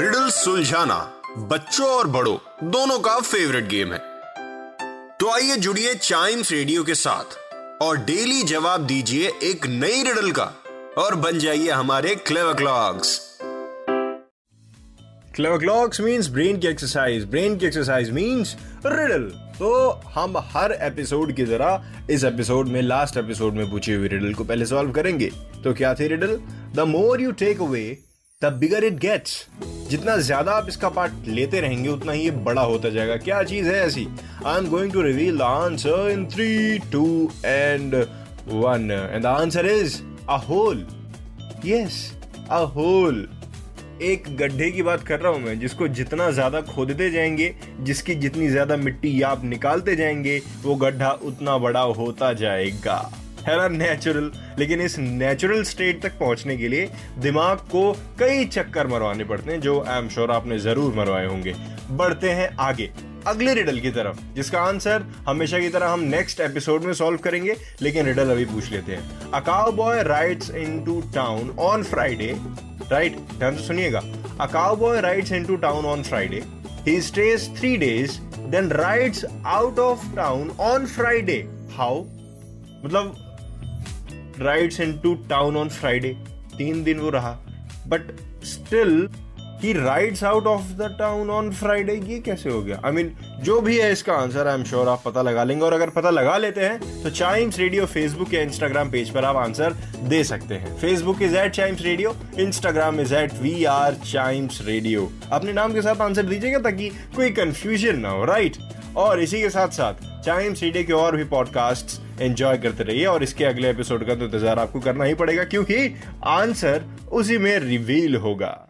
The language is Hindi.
रिडल सुलझाना बच्चों और बड़ों, दोनों का फेवरेट गेम है। तो आइए जुड़िए चाइम्स रेडियो के साथ और डेली जवाब दीजिए एक नई रिडल का और बन जाइए हमारे clever clocks clever clocks means brain की एक्सरसाइज ब्रेन की एक्सरसाइज मींस रिडल तो हम हर एपिसोड की तरह इस एपिसोड में लास्ट एपिसोड में पूछी हुई रिडल को पहले सॉल्व करेंगे। तो क्या थी riddle the more you take away the bigger it gets जितना ज़्यादा आप इसका पार्ट लेते रहेंगे, उतना ही ये बड़ा होता जाएगा। क्या चीज़ है ऐसी? I am going to reveal the answer in three two and one and the answer is a hole yes a hole एक गड्ढे की बात कर रहा हूँ मैं, जिसको जितना ज़्यादा खोदते जाएँगे, जिसकी जितनी ज़्यादा मिट्टी आप निकालते जाएँगे, वो गड्ढा उतना बड़ा होता जाएगा। है ना नेचुरल लेकिन इस नेचुरल स्टेट तक पहुँचने के लिए दिमाग को कई चक्कर मरवाने पड़ते हैं, जो आई एम श्योर आपने ज़रूर मरवाए होंगे। बढ़ते हैं आगे, अगले रिडल की तरफ़, जिसका आंसर हमेशा की तरह हम नेक्स्ट एपिसोड में सॉल्व करेंगे, लेकिन रिडल अभी पूछ लेते हैं। A cowboy rides into town on Friday right ध्यान से सुनिएगा। Cowboy rides into town on Friday he stays three days then rides out of town on Friday how मतलब rides into town on Friday तीन दिन वो रहा। But still he rides out of the town on Friday ये कैसे हो गया? आई I मीन mean, जो भी है इसका आंसर आई एम श्योर आप पता लगा लेंगे। और अगर पता लगा लेते हैं तो चाइम्स रेडियो फेसबुक या इंस्टाग्राम पेज पर आप आंसर दे सकते हैं। Facebook is at Chimes radio Instagram is at we are Chimes radio अपने नाम के साथ आंसर दीजिएगा ताकि कोई कंफ्यूजन ना हो राइट और इसी के साथ साथ चाइम्स सीडी के और भी पॉडकास्ट एंजॉय करते रहिए और इसके अगले एपिसोड का तो इंतज़ार आपको करना ही पड़ेगा, क्योंकि आंसर उसी में रिवील होगा।